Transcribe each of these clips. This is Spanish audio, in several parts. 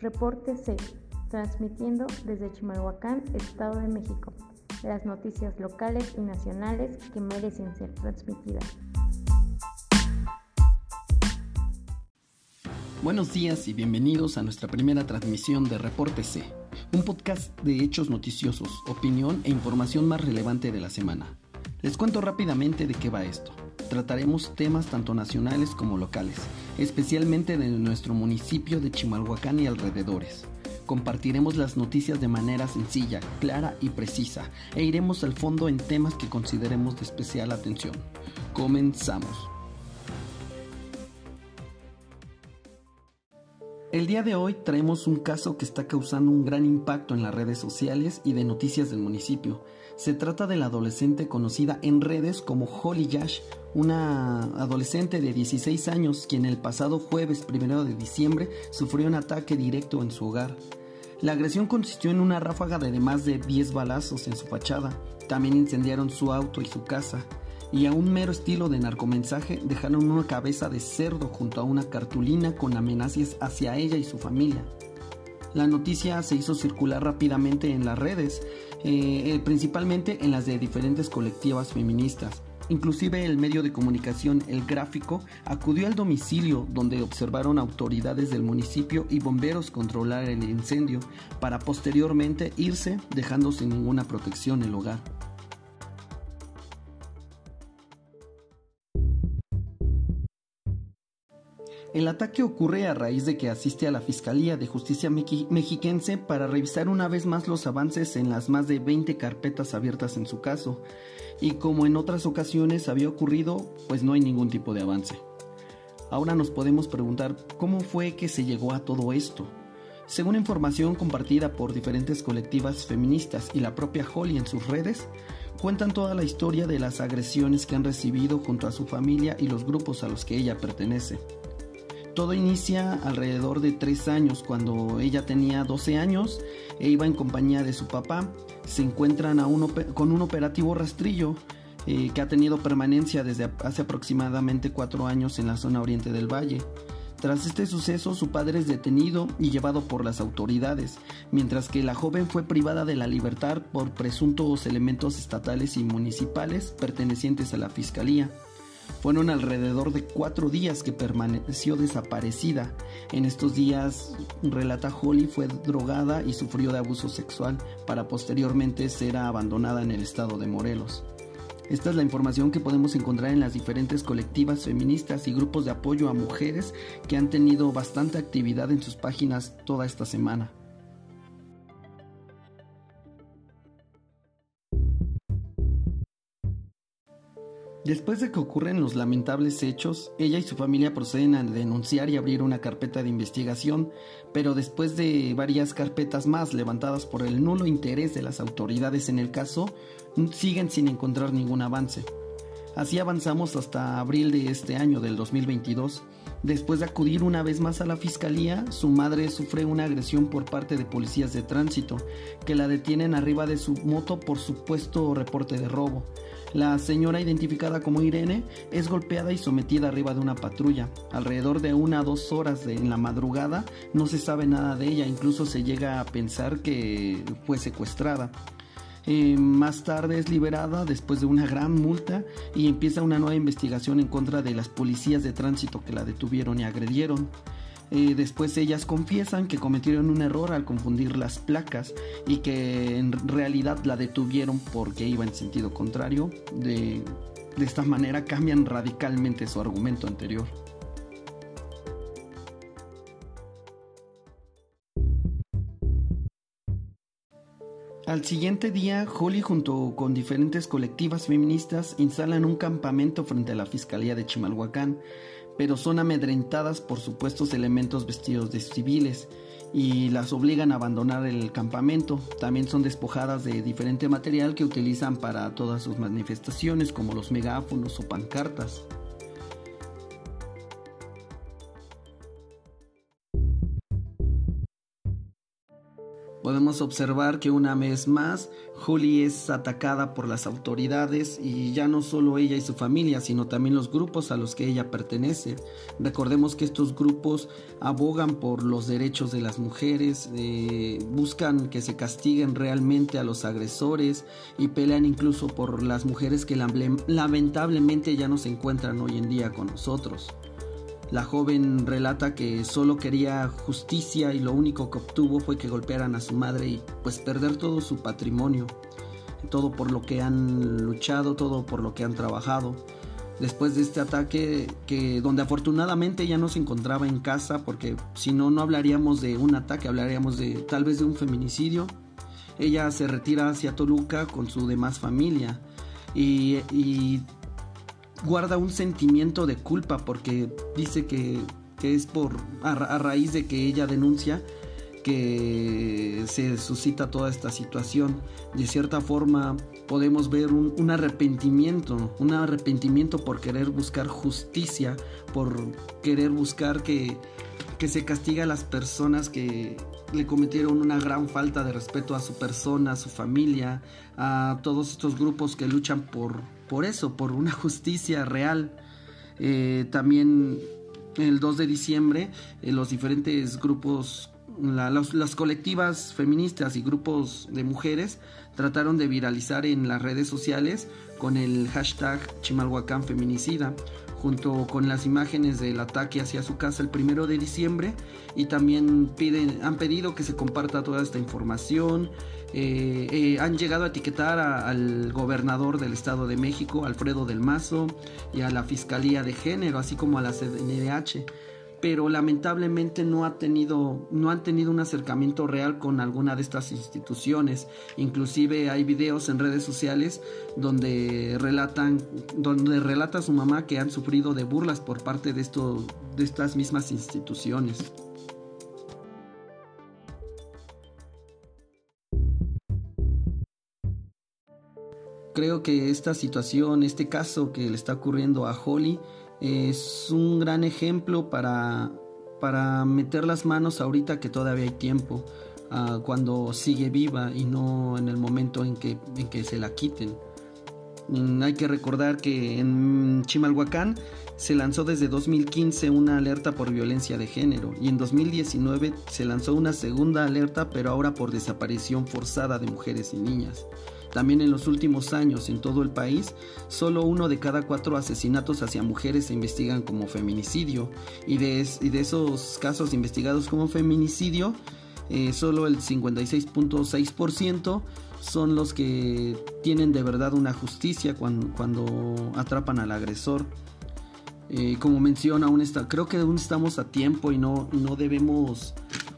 Reporte C, transmitiendo desde Chimalhuacán, Estado de México, las noticias locales y nacionales que merecen ser transmitidas. Buenos días y bienvenidos a nuestra primera transmisión de Reporte C, un podcast de hechos noticiosos, opinión e información más relevante de la semana. Les cuento rápidamente de qué va esto. Trataremos temas tanto nacionales como locales, especialmente de nuestro municipio de Chimalhuacán y alrededores. Compartiremos las noticias de manera sencilla, clara y precisa e iremos al fondo en temas que consideremos de especial atención. Comenzamos. El día de hoy traemos un caso que está causando un gran impacto en las redes sociales y de noticias del municipio. Se trata de la adolescente conocida en redes como Holly Yash, una adolescente de 16 años quien el pasado jueves 1 de diciembre sufrió un ataque directo en su hogar. La agresión consistió en una ráfaga de más de 10 balazos en su fachada. También incendiaron su auto y su casa y a un mero estilo de narcomensaje dejaron una cabeza de cerdo junto a una cartulina con amenazas hacia ella y su familia. La noticia se hizo circular rápidamente en las redes, eh, eh, principalmente en las de diferentes colectivas feministas. Inclusive el medio de comunicación El Gráfico acudió al domicilio donde observaron autoridades del municipio y bomberos controlar el incendio para posteriormente irse dejando sin ninguna protección el hogar. El ataque ocurre a raíz de que asiste a la Fiscalía de Justicia Mexiquense para revisar una vez más los avances en las más de 20 carpetas abiertas en su caso, y como en otras ocasiones había ocurrido, pues no hay ningún tipo de avance. Ahora nos podemos preguntar cómo fue que se llegó a todo esto. Según información compartida por diferentes colectivas feministas y la propia Holly en sus redes, cuentan toda la historia de las agresiones que han recibido junto a su familia y los grupos a los que ella pertenece. Todo inicia alrededor de tres años, cuando ella tenía 12 años e iba en compañía de su papá. Se encuentran con un operativo rastrillo eh, que ha tenido permanencia desde hace aproximadamente cuatro años en la zona oriente del valle. Tras este suceso, su padre es detenido y llevado por las autoridades, mientras que la joven fue privada de la libertad por presuntos elementos estatales y municipales pertenecientes a la fiscalía. Fueron alrededor de cuatro días que permaneció desaparecida. En estos días, relata Holly, fue drogada y sufrió de abuso sexual para posteriormente ser abandonada en el estado de Morelos. Esta es la información que podemos encontrar en las diferentes colectivas feministas y grupos de apoyo a mujeres que han tenido bastante actividad en sus páginas toda esta semana. Después de que ocurren los lamentables hechos, ella y su familia proceden a denunciar y abrir una carpeta de investigación, pero después de varias carpetas más levantadas por el nulo interés de las autoridades en el caso, siguen sin encontrar ningún avance. Así avanzamos hasta abril de este año del 2022. Después de acudir una vez más a la fiscalía, su madre sufre una agresión por parte de policías de tránsito, que la detienen arriba de su moto por supuesto reporte de robo. La señora identificada como Irene es golpeada y sometida arriba de una patrulla. Alrededor de una a dos horas de, en la madrugada no se sabe nada de ella, incluso se llega a pensar que fue secuestrada. Eh, más tarde es liberada después de una gran multa y empieza una nueva investigación en contra de las policías de tránsito que la detuvieron y agredieron. Eh, después ellas confiesan que cometieron un error al confundir las placas y que en realidad la detuvieron porque iba en sentido contrario. De, de esta manera cambian radicalmente su argumento anterior. Al siguiente día, Holly junto con diferentes colectivas feministas instalan un campamento frente a la Fiscalía de Chimalhuacán pero son amedrentadas por supuestos elementos vestidos de civiles y las obligan a abandonar el campamento. También son despojadas de diferente material que utilizan para todas sus manifestaciones, como los megáfonos o pancartas. Podemos observar que una vez más Holly es atacada por las autoridades y ya no solo ella y su familia, sino también los grupos a los que ella pertenece. Recordemos que estos grupos abogan por los derechos de las mujeres, eh, buscan que se castiguen realmente a los agresores y pelean incluso por las mujeres que lamentablemente ya no se encuentran hoy en día con nosotros. La joven relata que solo quería justicia y lo único que obtuvo fue que golpearan a su madre y pues perder todo su patrimonio, todo por lo que han luchado, todo por lo que han trabajado. Después de este ataque, que donde afortunadamente ella no se encontraba en casa, porque si no, no hablaríamos de un ataque, hablaríamos de tal vez de un feminicidio. Ella se retira hacia Toluca con su demás familia y, y guarda un sentimiento de culpa porque dice que, es por a, raíz de que ella denuncia que se suscita toda esta situación. De cierta forma podemos ver un, arrepentimiento, un arrepentimiento por querer buscar justicia, por querer buscar que, que se castiga a las personas que le cometieron una gran falta de respeto a su persona, a su familia, a todos estos grupos que luchan por, por eso, por una justicia real. Eh, también el 2 de diciembre eh, los diferentes grupos, las colectivas feministas y grupos de mujeres trataron de viralizar en las redes sociales con el hashtag Chimalhuacán Feminicida, junto con las imágenes del ataque hacia su casa el primero de diciembre y también piden, han pedido que se comparta toda esta información, eh, eh, han llegado a etiquetar al gobernador del Estado de México, Alfredo del Mazo, y a la Fiscalía de Género, así como a la CNDH pero lamentablemente no ha tenido no han tenido un acercamiento real con alguna de estas instituciones. Inclusive hay videos en redes sociales donde relatan donde relata su mamá que han sufrido de burlas por parte de de estas mismas instituciones creo que esta situación, este caso que le está ocurriendo a Holly, es un gran ejemplo para, para meter las manos ahorita que todavía hay tiempo, uh, cuando sigue viva y no en el momento en que, en que se la quiten. Mm, hay que recordar que en Chimalhuacán se lanzó desde 2015 una alerta por violencia de género y en 2019 se lanzó una segunda alerta pero ahora por desaparición forzada de mujeres y niñas. También en los últimos años en todo el país, solo uno de cada cuatro asesinatos hacia mujeres se investigan como feminicidio y de, esos casos investigados como feminicidio, eh, solo el 56.6% son los que tienen de verdad una justicia cuando, atrapan al agresor. Eh, como menciona, aún está, creo que aún estamos a tiempo y no, no debemos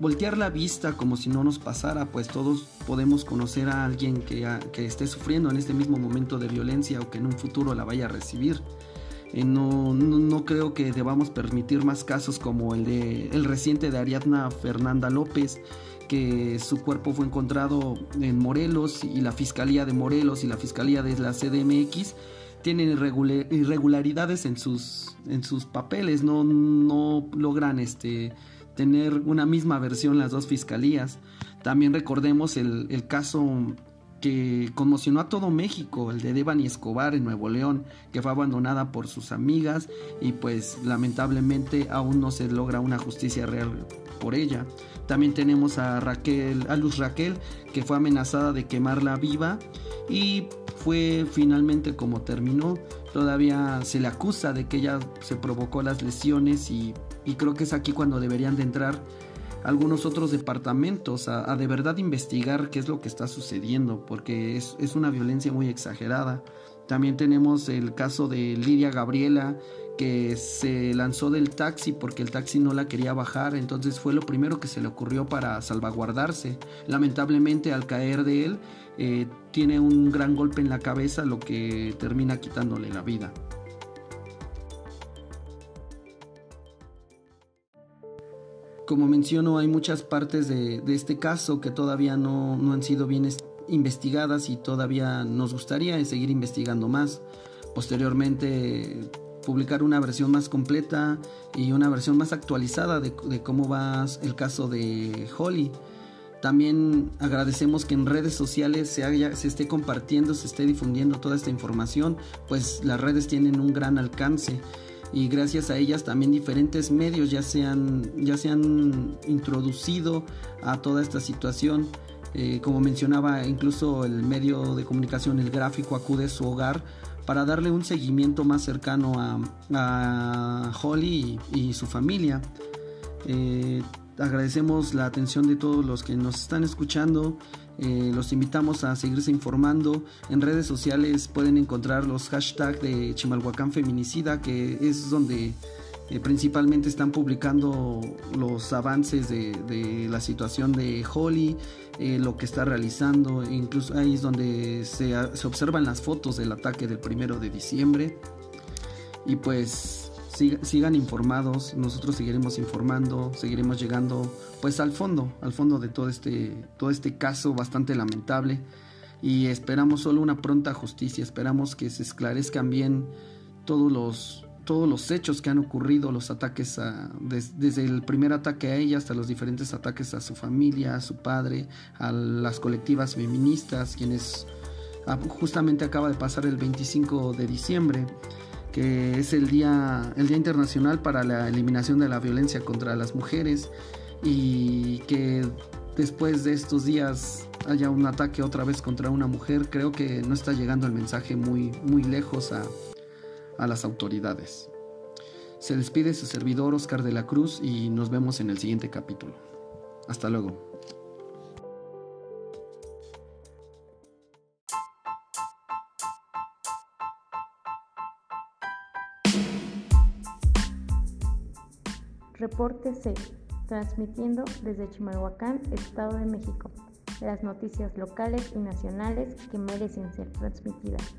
voltear la vista como si no nos pasara, pues todos podemos conocer a alguien que, que esté sufriendo en este mismo momento de violencia o que en un futuro la vaya a recibir. Eh, no, no, creo que debamos permitir más casos como el de el reciente de Ariadna Fernanda López, que su cuerpo fue encontrado en Morelos y la Fiscalía de Morelos y la Fiscalía de la CDMX tienen irregularidades en sus, en sus papeles, no, no logran este, tener una misma versión las dos fiscalías. También recordemos el, caso que conmocionó a todo México, el de Devani Escobar en Nuevo León, que fue abandonada por sus amigas y pues lamentablemente aún no se logra una justicia real por ella. También tenemos a Raquel, a Luz Raquel, que fue amenazada de quemarla viva y fue finalmente como terminó. Todavía se le acusa de que ella se provocó las lesiones y y creo que es aquí cuando deberían de entrar algunos otros departamentos a, de verdad investigar qué es lo que está sucediendo, porque es, es, una violencia muy exagerada. También tenemos el caso de Lidia Gabriela, que se lanzó del taxi porque el taxi no la quería bajar, entonces fue lo primero que se le ocurrió para salvaguardarse. Lamentablemente al caer de él, eh, tiene un gran golpe en la cabeza, lo que termina quitándole la vida. Como menciono, hay muchas partes de, este caso que todavía no, han sido bien investigadas y todavía nos gustaría seguir investigando más. Posteriormente, publicar una versión más completa y una versión más actualizada de, cómo va el caso de Holly. También agradecemos que en redes sociales se, esté compartiendo, se esté difundiendo toda esta información, pues las redes tienen un gran alcance y gracias a ellas también diferentes medios ya se han, ya se han introducido a toda esta situación. Eh, como mencionaba, incluso el medio de comunicación, el gráfico, acude a su hogar para darle un seguimiento más cercano a, Holly y, su familia. Eh, agradecemos la atención de todos los que nos están escuchando. Eh, los invitamos a seguirse informando. En redes sociales pueden encontrar los hashtags de Chimalhuacán Feminicida, que es donde eh, principalmente están publicando los avances de, la situación de Holly, eh, lo que está realizando. Incluso ahí es donde se, se observan las fotos del ataque del primero de diciembre. Y pues sigan informados, nosotros seguiremos informando, seguiremos llegando pues al fondo, al fondo de todo este, todo este caso bastante lamentable y esperamos solo una pronta justicia, esperamos que se esclarezcan bien todos los, todos los hechos que han ocurrido, los ataques a, desde el primer ataque a ella hasta los diferentes ataques a su familia, a su padre, a las colectivas feministas, quienes ah, justamente acaba de pasar el 25 de diciembre que es el día, el día Internacional para la Eliminación de la Violencia contra las Mujeres y que después de estos días haya un ataque otra vez contra una mujer, creo que no está llegando el mensaje muy, muy lejos a, a las autoridades. Se despide su servidor Oscar de la Cruz y nos vemos en el siguiente capítulo. Hasta luego. Reporte 6. Transmitiendo desde Chimalhuacán, Estado de México. Las noticias locales y nacionales que merecen ser transmitidas.